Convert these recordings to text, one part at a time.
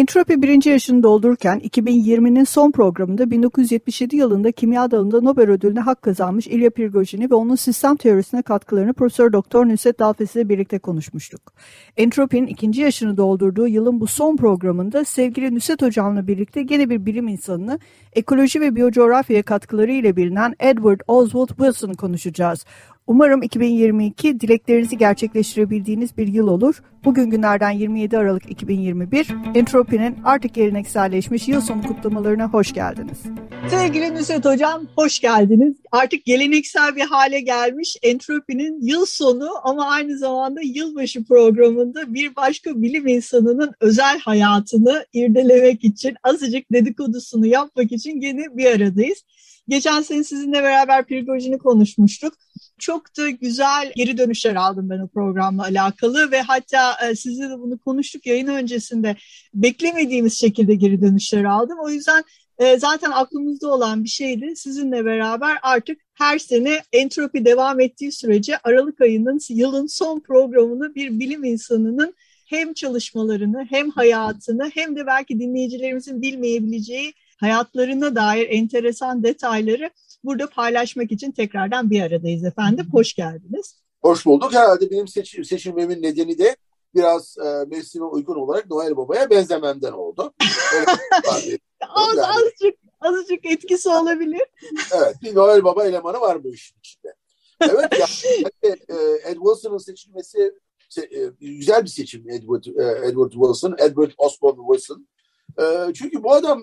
Entropi birinci yaşını doldururken 2020'nin son programında 1977 yılında kimya dalında Nobel ödülüne hak kazanmış İlya Prigojin'i ve onun sistem teorisine katkılarını Profesör Doktor Nusret Dalfes ile birlikte konuşmuştuk. Entropi'nin ikinci yaşını doldurduğu yılın bu son programında sevgili Nusret Hocam'la birlikte gene bir bilim insanını ekoloji ve biyocoğrafyaya katkıları ile bilinen Edward Oswald Wilson'ı konuşacağız. Umarım 2022 dileklerinizi gerçekleştirebildiğiniz bir yıl olur. Bugün günlerden 27 Aralık 2021, Entropi'nin artık gelenekselleşmiş yıl sonu kutlamalarına hoş geldiniz. Sevgili Nusret Hocam, hoş geldiniz. Artık geleneksel bir hale gelmiş Entropi'nin yıl sonu ama aynı zamanda yılbaşı programında bir başka bilim insanının özel hayatını irdelemek için, azıcık dedikodusunu yapmak için gene bir aradayız. Geçen sene sizinle beraber Prigojin'i konuşmuştuk. Çok da güzel geri dönüşler aldım ben o programla alakalı ve hatta e, sizle de bunu konuştuk yayın öncesinde. Beklemediğimiz şekilde geri dönüşler aldım. O yüzden e, zaten aklımızda olan bir şeydi. Sizinle beraber artık her sene entropi devam ettiği sürece Aralık ayının yılın son programını bir bilim insanının hem çalışmalarını hem hayatını hem de belki dinleyicilerimizin bilmeyebileceği hayatlarına dair enteresan detayları burada paylaşmak için tekrardan bir aradayız efendim. Hoş geldiniz. Hoş bulduk. Herhalde benim seçim, seçilmemin nedeni de biraz e, mevsime uygun olarak Noel Baba'ya benzememden oldu. Az, yani, azıcık, azıcık etkisi olabilir. evet, bir Noel Baba elemanı var bu işin içinde. Evet, yani, e, Ed Wilson'ın seçilmesi e, güzel bir seçim Edward, e, Edward Wilson, Edward Osborne Wilson. E, çünkü bu adam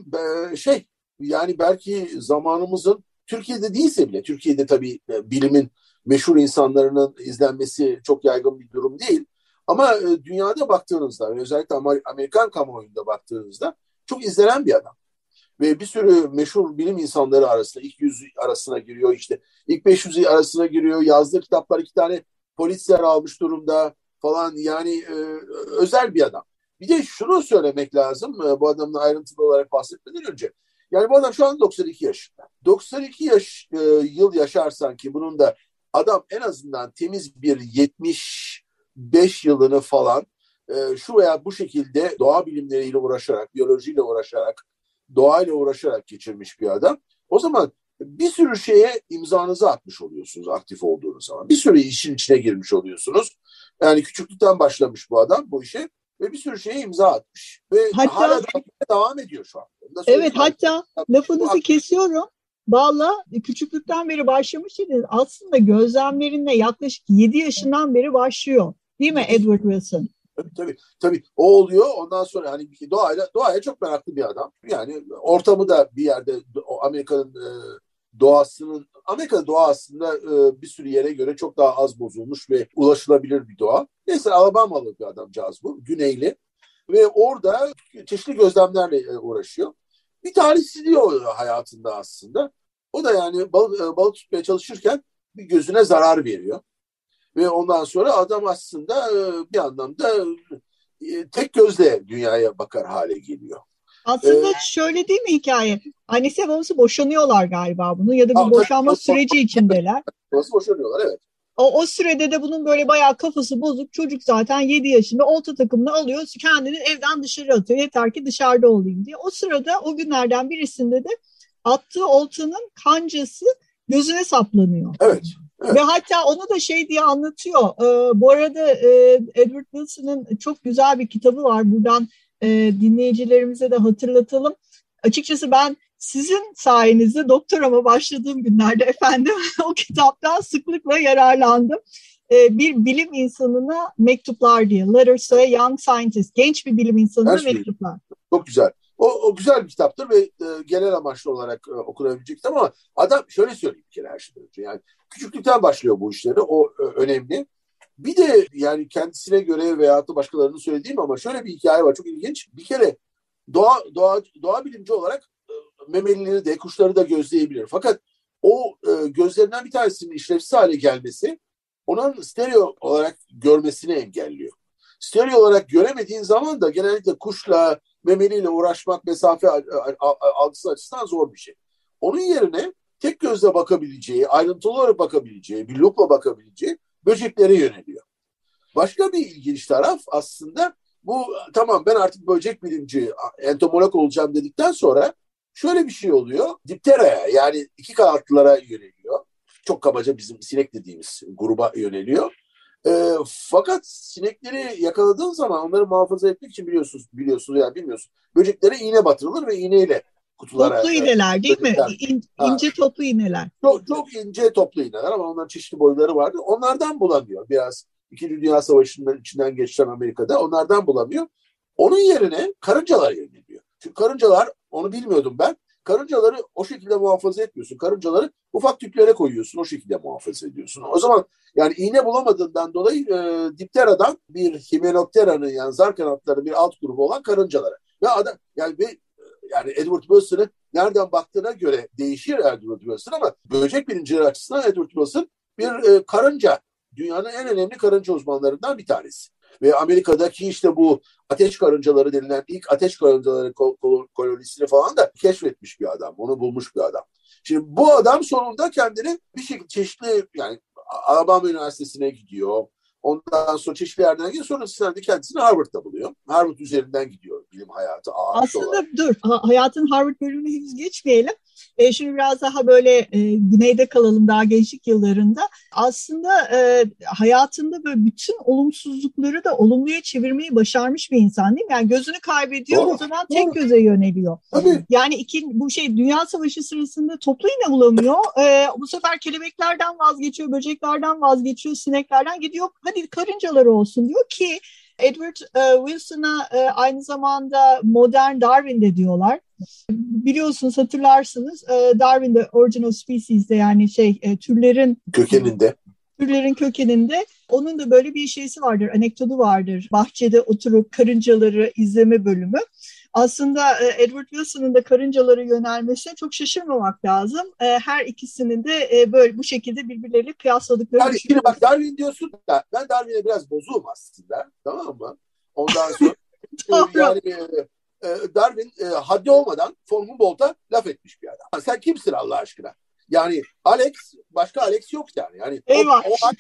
e, şey yani belki zamanımızın Türkiye'de değilse bile Türkiye'de tabii e, bilimin meşhur insanlarının izlenmesi çok yaygın bir durum değil. Ama e, dünyada baktığınızda özellikle Amerikan kamuoyunda baktığınızda çok izlenen bir adam. Ve bir sürü meşhur bilim insanları arasında ilk yüz arasına giriyor işte ilk 500 arasına giriyor yazdığı kitaplar iki tane polisler almış durumda falan yani e, özel bir adam. Bir de şunu söylemek lazım e, bu adamın ayrıntılı olarak bahsetmeden önce. Yani bu adam şu an 92 yaşında. 92 yaş e, yıl yaşarsan ki bunun da adam en azından temiz bir 75 yılını falan e, şu veya bu şekilde doğa bilimleriyle uğraşarak, biyolojiyle uğraşarak, doğayla uğraşarak geçirmiş bir adam. O zaman bir sürü şeye imzanızı atmış oluyorsunuz aktif olduğunuz zaman. Bir sürü işin içine girmiş oluyorsunuz. Yani küçüklükten başlamış bu adam bu işe ve bir sürü şeye imza atmış. Ve hatta, hala devam ediyor şu an. Evet hatta lafınızı kesiyorum. Valla küçüklükten beri başlamış dediniz. Aslında gözlemlerinde yaklaşık 7 yaşından beri başlıyor. Değil mi Edward Wilson? Tabii tabii. Tabii o oluyor. Ondan sonra hani doğayla doğaya çok meraklı bir adam. Yani ortamı da bir yerde Amerika'nın e, doğasının Amerika doğa aslında e, bir sürü yere göre çok daha az bozulmuş ve ulaşılabilir bir doğa. Neyse Alabamalı bir adamcağız bu. Güneyli. Ve orada çeşitli gözlemlerle e, uğraşıyor. Bir talihsizliği oluyor hayatında aslında. O da yani balık, e, balık tutmaya çalışırken bir gözüne zarar veriyor. Ve ondan sonra adam aslında e, bir anlamda tek gözle dünyaya bakar hale geliyor. Aslında ee, şöyle değil mi hikaye? Annesi babası boşanıyorlar galiba bunu ya da bir boşanma süreci içindeler. Babası boşanıyorlar evet. O, o sürede de bunun böyle bayağı kafası bozuk. Çocuk zaten 7 yaşında olta takımını alıyor. Kendini evden dışarı atıyor. Yeter ki dışarıda olayım diye. O sırada o günlerden birisinde de attığı oltanın kancası gözüne saplanıyor. Evet. Evet. Ve hatta onu da şey diye anlatıyor. Ee, bu arada e, Edward Wilson'ın çok güzel bir kitabı var. Buradan e, dinleyicilerimize de hatırlatalım. Açıkçası ben sizin sayenizde doktorama başladığım günlerde efendim o kitaptan sıklıkla yararlandım. E, bir bilim insanına mektuplar diye. Letters to a Young Scientist. Genç bir bilim insanına şey, mektuplar. Çok güzel. O, o güzel bir kitaptır ve e, genel amaçlı olarak e, okunabilecek ama adam şöyle söyleyeyim bir kere her şeyden önce. Yani küçüklükten başlıyor bu işleri. O e, önemli. Bir de yani kendisine göre veya da başkalarının söylediğim ama şöyle bir hikaye var çok ilginç. Bir kere doğa doğa doğa bilimci olarak memelileri de kuşları da gözleyebilir. Fakat o e, gözlerinden bir tanesinin işlevsiz hale gelmesi onun stereo olarak görmesini engelliyor. Stereo olarak göremediğin zaman da genellikle kuşla, memeliyle uğraşmak mesafe algısı açısından zor bir şey. Onun yerine tek gözle bakabileceği, ayrıntılı olarak bakabileceği, bir lupla bakabileceği böceklere yöneliyor. Başka bir ilginç taraf aslında bu tamam ben artık böcek bilimci, entomolog olacağım dedikten sonra şöyle bir şey oluyor. Diptera'ya yani iki kanatlılara yöneliyor. Çok kabaca bizim sinek dediğimiz gruba yöneliyor. E, fakat sinekleri yakaladığın zaman onları muhafaza etmek için biliyorsunuz, biliyorsunuz ya bilmiyorsunuz. Böceklere iğne batırılır ve iğneyle kutulara. Toplu iğneler değil mi? İn, ince toplu iğneler. Çok, çok ince toplu iğneler ama onların çeşitli boyları vardı. Onlardan bulamıyor biraz. İkinci Dünya Savaşı'nın içinden geçen Amerika'da onlardan bulamıyor. Onun yerine karıncalar yöneliyor. Çünkü karıncalar, onu bilmiyordum ben, karıncaları o şekilde muhafaza etmiyorsun. Karıncaları ufak tüplere koyuyorsun, o şekilde muhafaza ediyorsun. O zaman yani iğne bulamadığından dolayı e, dipteradan bir himenoptera'nın yani zar kanatları bir alt grubu olan karıncalara. Ve adam yani bir yani Edward Wilson'ı nereden baktığına göre değişir Edward Wilson ama böcek bilimcileri açısından Edward Wilson bir e, karınca, dünyanın en önemli karınca uzmanlarından bir tanesi. Ve Amerika'daki işte bu ateş karıncaları denilen ilk ateş karıncaları kolonisini falan da keşfetmiş bir adam. Onu bulmuş bir adam. Şimdi bu adam sonunda kendini bir şekilde çeşitli yani Alabama Üniversitesi'ne gidiyor. Ondan sonra çeşitli yerden gidiyor. Sonrasında kendisini Harvard'da buluyor. Harvard üzerinden gidiyor bilim hayatı Aslında olarak. dur hayatın Harvard bölümünü henüz geçmeyelim. E, şimdi biraz daha böyle e, güneyde kalalım daha gençlik yıllarında. Aslında e, hayatında böyle bütün olumsuzlukları da olumluya çevirmeyi başarmış bir insan değil mi? Yani gözünü kaybediyor doğru, o zaman doğru. tek göze yöneliyor. Tabii. Yani iki, bu şey Dünya Savaşı sırasında toplu iğne bulamıyor. E, bu sefer kelebeklerden vazgeçiyor, böceklerden vazgeçiyor, sineklerden gidiyor. Hadi karıncalar olsun diyor ki Edward e, Wilson'a e, aynı zamanda modern Darwin de diyorlar. Biliyorsunuz hatırlarsınız e, Darwin'de Origin of Species'de yani şey türlerin kökeninde türlerin kökeninde onun da böyle bir şeysi vardır, anekdotu vardır. Bahçede oturup karıncaları izleme bölümü. Aslında e, Edward Wilson'ın da karıncaları yönelmesine çok şaşırmamak lazım. E, her ikisinin de e, böyle bu şekilde birbirleriyle kıyasladıkları. Yani şimdi bak Darwin diyorsun da ben Darwin'e biraz bozuğum aslında tamam mı? Ondan sonra yani Darwin haddi olmadan von Humboldt'a laf etmiş bir adam. Sen kimsin Allah aşkına? Yani Alex başka Alex yok yani. Yani Eyvah. O, o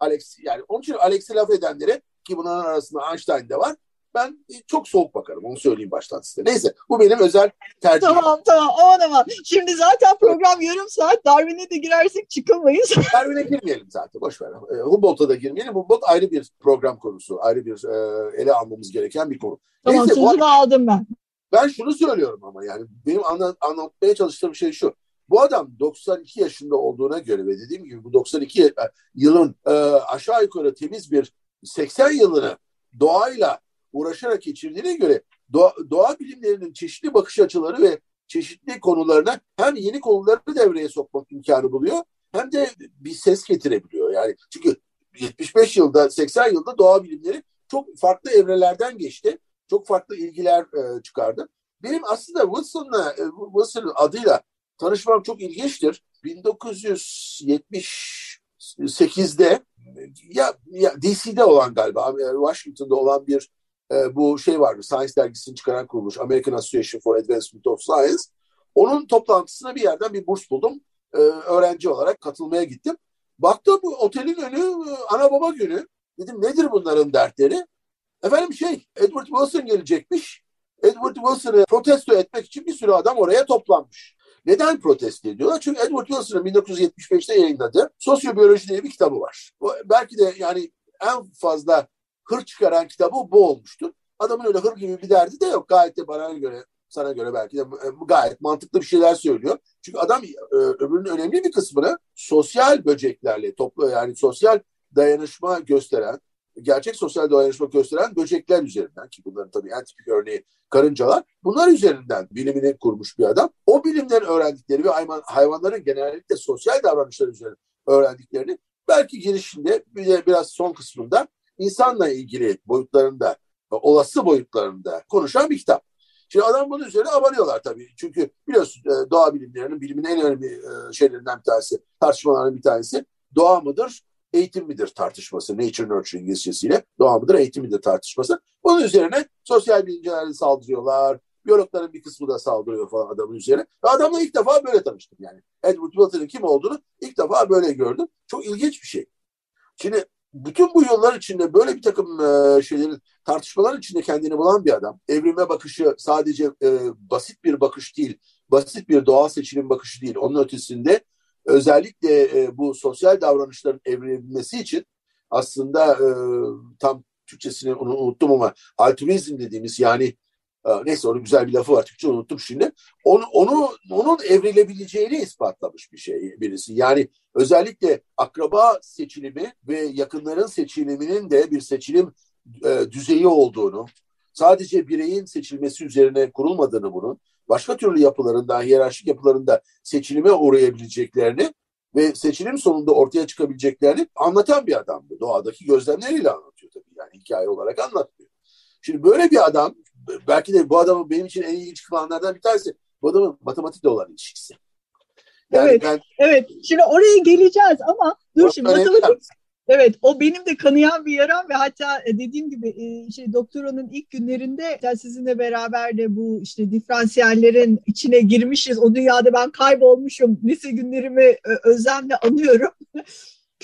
Alex yani onun için Alex'e laf edenlere ki bunların arasında Einstein de var ben çok soğuk bakarım onu söyleyeyim baştan size. Neyse bu benim özel tercihim. Tamam tamam aman aman. Şimdi zaten program yarım saat Darwin'e de girersek çıkamayız. Darwin'e girmeyelim zaten boş ver. E, Humboldt'a da girmeyelim. Humboldt ayrı bir program konusu. Ayrı bir e, ele almamız gereken bir konu. Tamam Neyse, sözünü bu, aldım ben. Ben şunu söylüyorum ama yani benim anlat, anlatmaya çalıştığım şey şu. Bu adam 92 yaşında olduğuna göre ve dediğim gibi bu 92 e, yılın e, aşağı yukarı temiz bir 80 yılını doğayla uğraşarak geçirdiğine göre doğa, doğa bilimlerinin çeşitli bakış açıları ve çeşitli konularına hem yeni konuları devreye sokmak imkanı buluyor hem de bir ses getirebiliyor. Yani çünkü 75 yılda 80 yılda doğa bilimleri çok farklı evrelerden geçti. Çok farklı ilgiler e, çıkardı. Benim aslında Wilson'la e, Wilson'ın adıyla tanışmam çok ilginçtir. 1978'de ya, ya DC'de olan galiba Washington'da olan bir e, bu şey vardı Science dergisini çıkaran kuruluş American Association for Advancement of Science. Onun toplantısına bir yerden bir burs buldum. E, öğrenci olarak katılmaya gittim. Baktım bu otelin önü e, ana baba günü. Dedim nedir bunların dertleri? Efendim şey Edward Wilson gelecekmiş. Edward Wilson'ı protesto etmek için bir sürü adam oraya toplanmış. Neden protesto ediyorlar? Çünkü Edward Wilson'ın 1975'te yayınladığı Sosyobiyoloji diye bir kitabı var. Belki de yani en fazla hır çıkaran kitabı bu olmuştur. Adamın öyle hır gibi bir derdi de yok. Gayet de bana göre sana göre belki de e, gayet mantıklı bir şeyler söylüyor. Çünkü adam e, ömrünün önemli bir kısmını sosyal böceklerle toplu yani sosyal dayanışma gösteren, gerçek sosyal dayanışma gösteren böcekler üzerinden ki bunların tabii en tipik örneği karıncalar. Bunlar üzerinden bilimini kurmuş bir adam. O bilimden öğrendikleri ve hayvan, hayvanların genellikle sosyal davranışları üzerine öğrendiklerini belki girişinde bir de biraz son kısmında insanla ilgili boyutlarında, olası boyutlarında konuşan bir kitap. Şimdi adam bunun üzerine abanıyorlar tabii. Çünkü biliyorsun e, doğa bilimlerinin bilimin en önemli e, şeylerinden bir tanesi, tartışmalarının bir tanesi doğa mıdır, eğitim midir tartışması. Nature Nurture İngilizcesiyle doğa mıdır, eğitim midir tartışması. Bunun üzerine sosyal bilimciler saldırıyorlar. Biyologların bir kısmı da saldırıyor falan adamın üzerine. Ve adamla ilk defa böyle tanıştım yani. Edward Wilton'ın kim olduğunu ilk defa böyle gördüm. Çok ilginç bir şey. Şimdi bütün bu yıllar içinde böyle bir takım e, şeylerin tartışmalar içinde kendini bulan bir adam. Evrime bakışı sadece e, basit bir bakış değil, basit bir doğal seçilim bakışı değil. Onun ötesinde özellikle e, bu sosyal davranışların evrilmesi için aslında e, tam Türkçesini unuttum ama altruizm dediğimiz yani neyse onun güzel bir lafı var Türkçe unuttum şimdi. Onu, onu onun evrilebileceğini ispatlamış bir şey birisi. Yani özellikle akraba seçilimi ve yakınların seçiliminin de bir seçilim e, düzeyi olduğunu, sadece bireyin seçilmesi üzerine kurulmadığını bunun, başka türlü yapılarında, hiyerarşik yapılarında seçilime uğrayabileceklerini ve seçilim sonunda ortaya çıkabileceklerini anlatan bir adamdı. Doğadaki gözlemleriyle anlatıyor tabii yani hikaye olarak anlatmıyor. Şimdi böyle bir adam belki de bu adamın benim için en ilginç kılanlardan bir tanesi bu adamın matematikle olan ilişkisi. Yani evet, ben, evet. Şimdi oraya geleceğiz ama dur şimdi matematik, Evet o benim de kanayan bir yaram ve hatta e, dediğim gibi e, şey doktoranın ilk günlerinde sizinle beraber de bu işte diferansiyellerin içine girmişiz. O dünyada ben kaybolmuşum. Lise günlerimi özlemle anıyorum.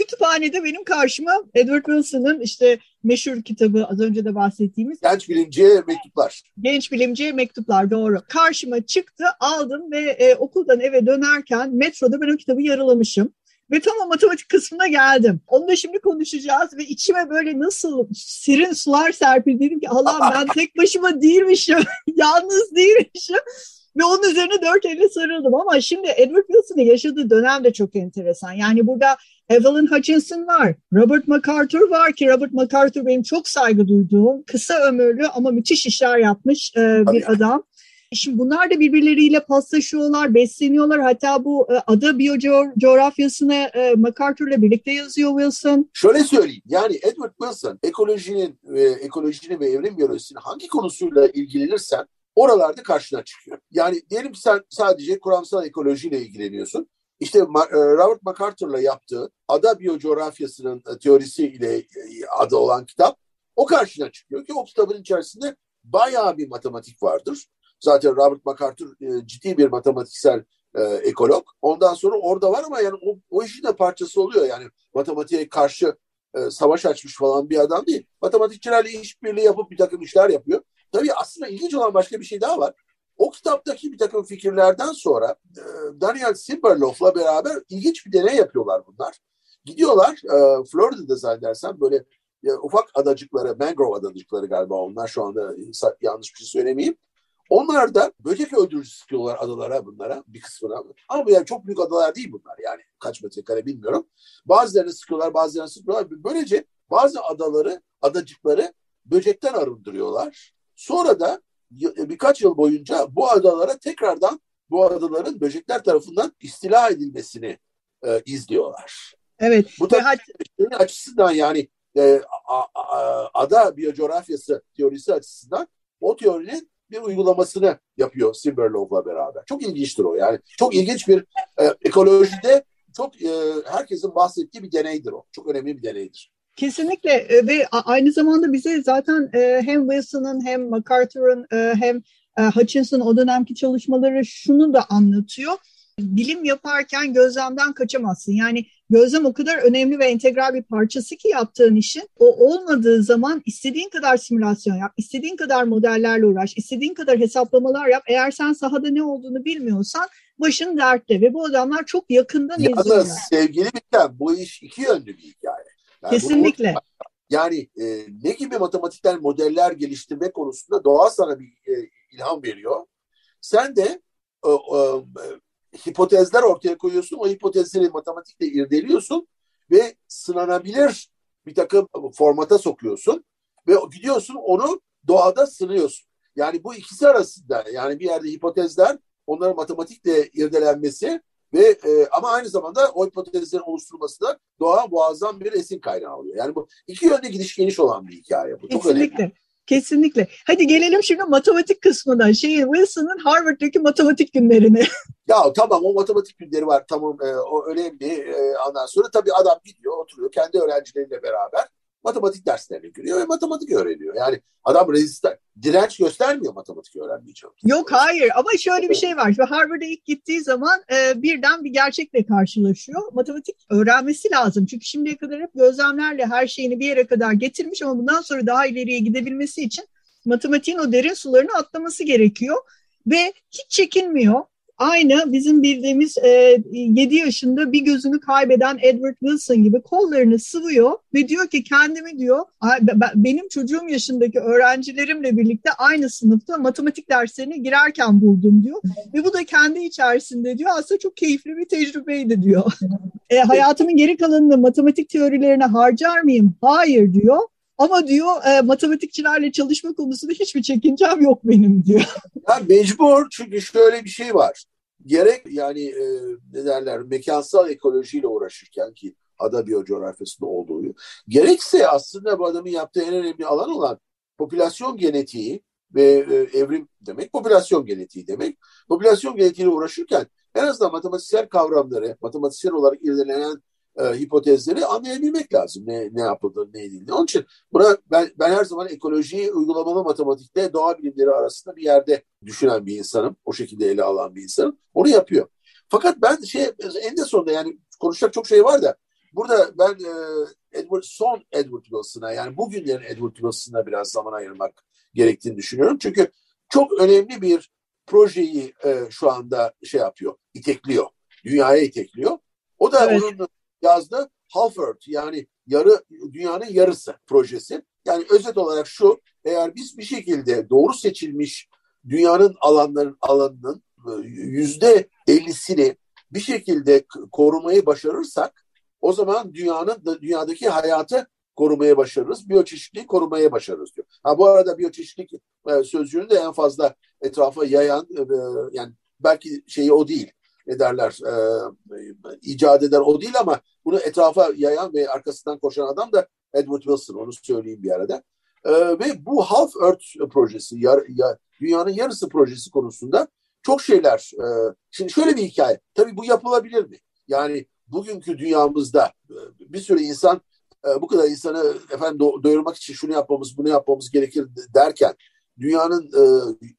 Kütüphanede benim karşıma Edward Wilson'ın işte meşhur kitabı az önce de bahsettiğimiz Genç Bilimciye Mektuplar. Genç Bilimciye Mektuplar doğru. Karşıma çıktı aldım ve e, okuldan eve dönerken metroda ben o kitabı yarılamışım. Ve tam o matematik kısmına geldim. Onu da şimdi konuşacağız ve içime böyle nasıl serin sular serpildi. Dedim ki Allah'ım ben tek başıma değilmişim, yalnız değilmişim. Ve onun üzerine dört elle sarıldım ama şimdi Edward Wilson'ın yaşadığı dönem de çok enteresan. Yani burada Evelyn Hutchinson var, Robert MacArthur var ki Robert MacArthur benim çok saygı duyduğum, kısa ömürlü ama müthiş işler yapmış e, bir adam. Şimdi bunlar da birbirleriyle paslaşıyorlar, besleniyorlar. Hatta bu e, ada biyocoğrafyasını e, MacArthur'la birlikte yazıyor Wilson. Şöyle söyleyeyim. Yani Edward Wilson ekolojinin ve ekolojinin ve evrim biyolojisinin hangi konusuyla ilgilenirsen oralarda karşına çıkıyor. Yani diyelim sen sadece kuramsal ekolojiyle ilgileniyorsun. İşte e, Robert MacArthur'la yaptığı ada biyocoğrafyasının e, teorisiyle e, adı olan kitap o karşına çıkıyor ki o kitabın içerisinde bayağı bir matematik vardır. Zaten Robert MacArthur ciddi bir matematiksel ekolog. Ondan sonra orada var ama yani o, o işin de parçası oluyor. Yani matematiğe karşı savaş açmış falan bir adam değil. Matematikçilerle işbirliği yapıp bir takım işler yapıyor. Tabii aslında ilginç olan başka bir şey daha var. O kitaptaki bir takım fikirlerden sonra e, Daniel Simberloff'la beraber ilginç bir deney yapıyorlar bunlar. Gidiyorlar e, Florida'da zannedersem böyle e, ufak adacıkları, mangrove adacıkları galiba onlar şu anda yanlış bir şey söylemeyeyim. Onlar da böcek öldürücü sıkıyorlar adalara bunlara bir kısmına. Ama yani çok büyük adalar değil bunlar yani kaç metrekare bilmiyorum. Bazılarını sıkıyorlar bazılarını sıkıyorlar. Böylece bazı adaları, adacıkları böcekten arındırıyorlar. Sonra da birkaç yıl boyunca bu adalara tekrardan bu adaların böcekler tarafından istila edilmesini e, izliyorlar. Evet. Bu da hat- açısından yani e, a, a, ada biyocoğrafyası teorisi açısından o teorinin bir uygulamasını yapıyor Simberlov'la beraber. Çok ilginçtir o yani. Çok ilginç bir e, ekolojide çok e, herkesin bahsettiği bir deneydir o. Çok önemli bir deneydir. Kesinlikle e, ve aynı zamanda bize zaten e, hem Wilson'ın hem MacArthur'ın e, hem Hutchinson'ın o dönemki çalışmaları şunu da anlatıyor. Bilim yaparken gözlemden kaçamazsın. Yani gözlem o kadar önemli ve entegral bir parçası ki yaptığın işin. O olmadığı zaman istediğin kadar simülasyon yap, istediğin kadar modellerle uğraş, istediğin kadar hesaplamalar yap. Eğer sen sahada ne olduğunu bilmiyorsan başın dertte ve bu adamlar çok yakından Yalnız izliyorlar. sevgili Biten bu iş iki yönlü bir hikaye. Yani Kesinlikle. Bunu, yani e, ne gibi matematikler, modeller geliştirme konusunda doğa sana bir e, ilham veriyor. Sen de e, e, hipotezler ortaya koyuyorsun. O hipotezleri matematikle irdeliyorsun ve sınanabilir bir takım formata sokuyorsun ve gidiyorsun onu doğada sınıyorsun. Yani bu ikisi arasında yani bir yerde hipotezler onların matematikle irdelenmesi ve e, ama aynı zamanda o hipotezlerin oluşturulması da doğa muazzam bir esin kaynağı oluyor. Yani bu iki yönde gidiş geniş olan bir hikaye bu. Çok Kesinlikle. önemli. Kesinlikle. Hadi gelelim şimdi matematik kısmına. Şeyin Wilson'ın Harvard'daki matematik günlerine. Ya tamam o matematik günleri var tamam e, o önemli. E, ondan sonra tabii adam gidiyor oturuyor kendi öğrencileriyle beraber matematik derslerine giriyor ve matematik öğreniyor. Yani adam rezistan, direnç göstermiyor matematik öğrenmeyeceğim. Yok hayır ama şöyle bir şey var. Harvard'a ilk gittiği zaman e, birden bir gerçekle karşılaşıyor. Matematik öğrenmesi lazım. Çünkü şimdiye kadar hep gözlemlerle her şeyini bir yere kadar getirmiş ama bundan sonra daha ileriye gidebilmesi için matematiğin o derin sularını atlaması gerekiyor. Ve hiç çekinmiyor aynı bizim bildiğimiz e, 7 yaşında bir gözünü kaybeden Edward Wilson gibi kollarını sıvıyor ve diyor ki kendimi diyor benim çocuğum yaşındaki öğrencilerimle birlikte aynı sınıfta matematik derslerine girerken buldum diyor. Ve bu da kendi içerisinde diyor aslında çok keyifli bir tecrübeydi diyor. e, hayatımın geri kalanını matematik teorilerine harcar mıyım? Hayır diyor. Ama diyor e, matematikçilerle çalışma konusunda hiçbir çekincem yok benim diyor. Ya mecbur çünkü şöyle bir şey var. Gerek yani e, ne derler mekansal ekolojiyle uğraşırken ki ada biyocoğrafyasında olduğu gerekse aslında bu adamın yaptığı en önemli alan olan popülasyon genetiği ve e, evrim demek popülasyon genetiği demek. Popülasyon genetiğiyle uğraşırken en azından matematiksel kavramları, matematiksel olarak irdelenen e, hipotezleri anlayabilmek lazım. Ne, ne yapıldı, ne edildi. Onun için buna ben, ben her zaman ekolojiyi uygulamalı matematikte doğa bilimleri arasında bir yerde düşünen bir insanım. O şekilde ele alan bir insanım. Onu yapıyor. Fakat ben şey en de sonunda yani konuşacak çok şey var da burada ben e, Edward son Edward Wilson'a yani bugünlerin Edward Wilson'a biraz zaman ayırmak gerektiğini düşünüyorum. Çünkü çok önemli bir projeyi e, şu anda şey yapıyor, itekliyor. Dünyaya itekliyor. O da evet. onun yazdı half earth yani yarı dünyanın yarısı projesi. Yani özet olarak şu eğer biz bir şekilde doğru seçilmiş dünyanın alanların alanının e, yüzde ellisini bir şekilde korumayı başarırsak o zaman dünyanın dünyadaki hayatı korumaya başarırız. Biyoçeşitliği korumaya başarırız diyor. Ha bu arada biyoçeşitlik e, sözcüğünü de en fazla etrafa yayan e, yani belki şeyi o değil ne derler e, icat eder o değil ama bunu etrafa yayan ve arkasından koşan adam da Edward Wilson onu söyleyeyim bir arada. E, ve bu Half Earth projesi yar, ya, dünyanın yarısı projesi konusunda çok şeyler. E, şimdi şöyle bir hikaye. Tabii bu yapılabilir mi? Yani bugünkü dünyamızda e, bir sürü insan e, bu kadar insanı efendim do- doyurmak için şunu yapmamız bunu yapmamız gerekir derken dünyanın e,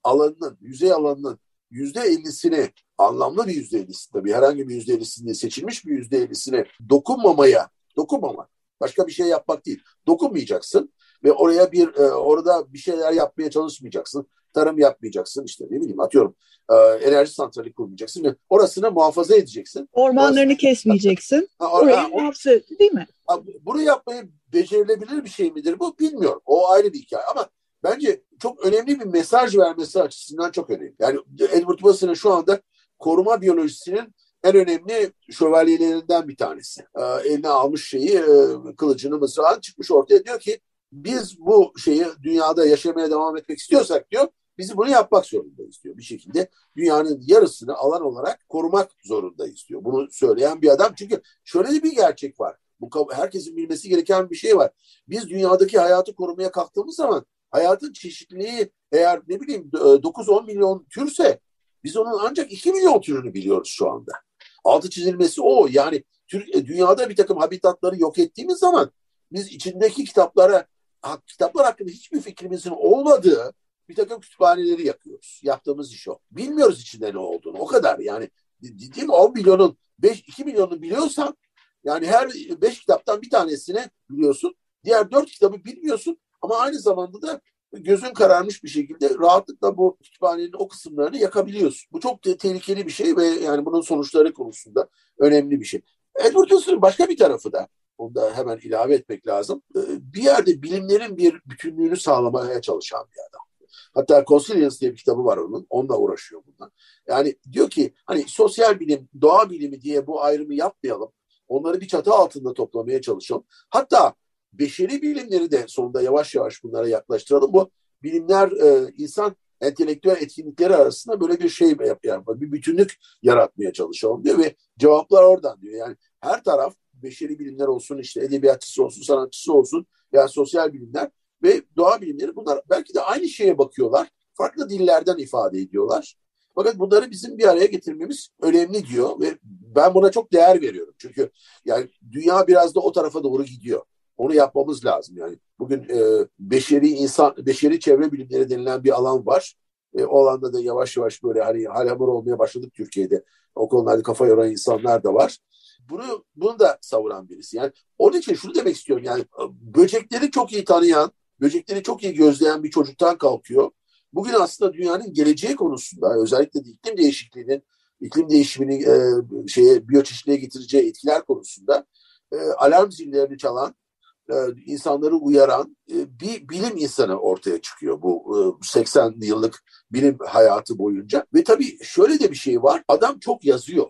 alanının yüzey alanının yüzde ellisini anlamlı bir yüzde ellisi tabii herhangi bir yüzde ellisini seçilmiş bir yüzde ellisine dokunmamaya, dokunmama başka bir şey yapmak değil. Dokunmayacaksın ve oraya bir e, orada bir şeyler yapmaya çalışmayacaksın. Tarım yapmayacaksın işte ne bileyim atıyorum e, enerji santrali kurmayacaksın ve orasını muhafaza edeceksin. Ormanlarını Orası, kesmeyeceksin. Ha, or, Orayı muhafaza değil mi? Ha, bunu yapmayı becerilebilir bir şey midir bu bilmiyorum. O ayrı bir hikaye ama bence çok önemli bir mesaj vermesi açısından çok önemli. Yani Edward Wilson'ın şu anda koruma biyolojisinin en önemli şövalyelerinden bir tanesi. E, eline almış şeyi e, kılıcını mızrağın çıkmış ortaya diyor ki biz bu şeyi dünyada yaşamaya devam etmek istiyorsak diyor bizi bunu yapmak zorundayız diyor bir şekilde. Dünyanın yarısını alan olarak korumak zorundayız diyor. Bunu söyleyen bir adam çünkü şöyle bir gerçek var. Bu herkesin bilmesi gereken bir şey var. Biz dünyadaki hayatı korumaya kalktığımız zaman hayatın çeşitliliği eğer ne bileyim 9-10 milyon türse biz onun ancak 2 milyon türünü biliyoruz şu anda. Altı çizilmesi o. Yani e, dünyada bir takım habitatları yok ettiğimiz zaman biz içindeki kitaplara kitaplar hakkında hiçbir fikrimizin olmadığı bir takım kütüphaneleri yakıyoruz. Yaptığımız iş o. Bilmiyoruz içinde ne olduğunu. O kadar yani. Mi? 10 milyonun 5, 2 milyonunu biliyorsan yani her 5 kitaptan bir tanesini biliyorsun. Diğer 4 kitabı bilmiyorsun ama aynı zamanda da gözün kararmış bir şekilde rahatlıkla bu kütüphanenin o kısımlarını yakabiliyorsun. Bu çok te- tehlikeli bir şey ve yani bunun sonuçları konusunda önemli bir şey. Edward Wilson'ın başka bir tarafı da onu da hemen ilave etmek lazım. Ee, bir yerde bilimlerin bir bütünlüğünü sağlamaya çalışan bir adam. Hatta Consilience diye bir kitabı var onun. Onunla uğraşıyor bundan. Yani diyor ki hani sosyal bilim, doğa bilimi diye bu ayrımı yapmayalım. Onları bir çatı altında toplamaya çalışalım. Hatta beşeri bilimleri de sonunda yavaş yavaş bunlara yaklaştıralım. Bu bilimler e, insan entelektüel etkinlikleri arasında böyle bir şey yapar, bir bütünlük yaratmaya çalışalım diyor ve cevaplar oradan diyor. Yani her taraf beşeri bilimler olsun işte edebiyatçısı olsun sanatçısı olsun yani sosyal bilimler ve doğa bilimleri bunlar belki de aynı şeye bakıyorlar. Farklı dillerden ifade ediyorlar. Fakat bunları bizim bir araya getirmemiz önemli diyor ve ben buna çok değer veriyorum. Çünkü yani dünya biraz da o tarafa doğru gidiyor. Onu yapmamız lazım yani. Bugün e, beşeri insan, beşeri çevre bilimleri denilen bir alan var. E, o alanda da yavaş yavaş böyle hani halamur olmaya başladık Türkiye'de. O konularda kafa yoran insanlar da var. Bunu, bunu da savuran birisi. Yani onun için şunu demek istiyorum yani böcekleri çok iyi tanıyan, böcekleri çok iyi gözleyen bir çocuktan kalkıyor. Bugün aslında dünyanın geleceği konusunda özellikle de iklim değişikliğinin iklim değişimini e, şeye biyoçeşitliğe getireceği etkiler konusunda e, alarm zillerini çalan, e, insanları uyaran e, bir bilim insanı ortaya çıkıyor bu e, 80 yıllık bilim hayatı boyunca. Ve tabii şöyle de bir şey var. Adam çok yazıyor.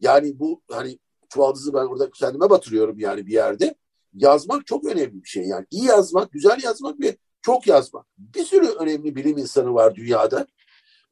Yani bu hani çuvaldızı ben orada kendime batırıyorum yani bir yerde. Yazmak çok önemli bir şey yani. iyi yazmak, güzel yazmak ve çok yazmak. Bir sürü önemli bilim insanı var dünyada.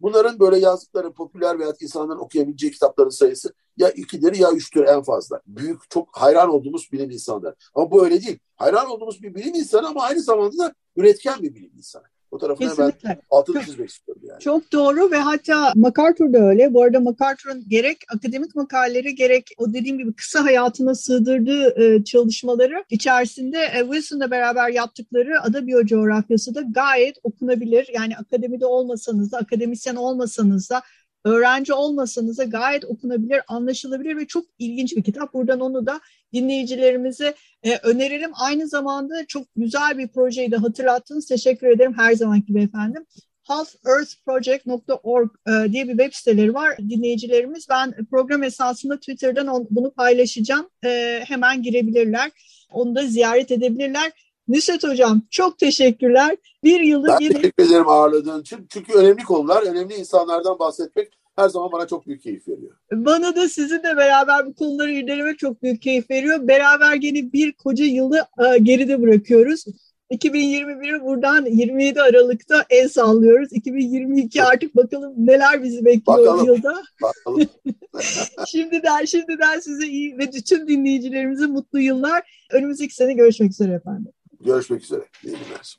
Bunların böyle yazdıkları popüler veya insanların okuyabileceği kitapların sayısı ya ikidir ya üçtür en fazla. Büyük, çok hayran olduğumuz bilim insanları. Ama bu öyle değil. Hayran olduğumuz bir bilim insanı ama aynı zamanda da üretken bir bilim insanı. O tarafına Kesinlikle. ben altını çok, çizmek istiyorum yani. Çok doğru ve hatta MacArthur da öyle. Bu arada MacArthur'un gerek akademik makaleleri gerek o dediğim gibi kısa hayatına sığdırdığı e, çalışmaları içerisinde e, Wilson'la beraber yaptıkları ada biyocoğrafyası da gayet okunabilir. Yani akademide olmasanız da, akademisyen olmasanız da öğrenci olmasanız da gayet okunabilir, anlaşılabilir ve çok ilginç bir kitap. Buradan onu da dinleyicilerimize e, önerelim. Aynı zamanda çok güzel bir projeyi de hatırlattınız. Teşekkür ederim her zamanki gibi efendim. halfearthproject.org e, diye bir web siteleri var dinleyicilerimiz. Ben program esasında Twitter'dan on, bunu paylaşacağım. E, hemen girebilirler. Onu da ziyaret edebilirler. Nusret Hocam çok teşekkürler. Bir yıldır ben yine... teşekkür ederim ağırladığın için. Çünkü önemli konular, önemli insanlardan bahsetmek her zaman bana çok büyük keyif veriyor. Bana da sizinle beraber bu konuları irdelemek çok büyük keyif veriyor. Beraber yine bir koca yılı e, geride bırakıyoruz. 2021'i buradan 27 Aralık'ta el sallıyoruz. 2022 artık bakalım neler bizi bekliyor bakalım, yılda. Bakalım. şimdiden şimdiden size iyi ve tüm dinleyicilerimize mutlu yıllar. Önümüzdeki sene görüşmek üzere efendim. Görüşmek üzere. İyi günler.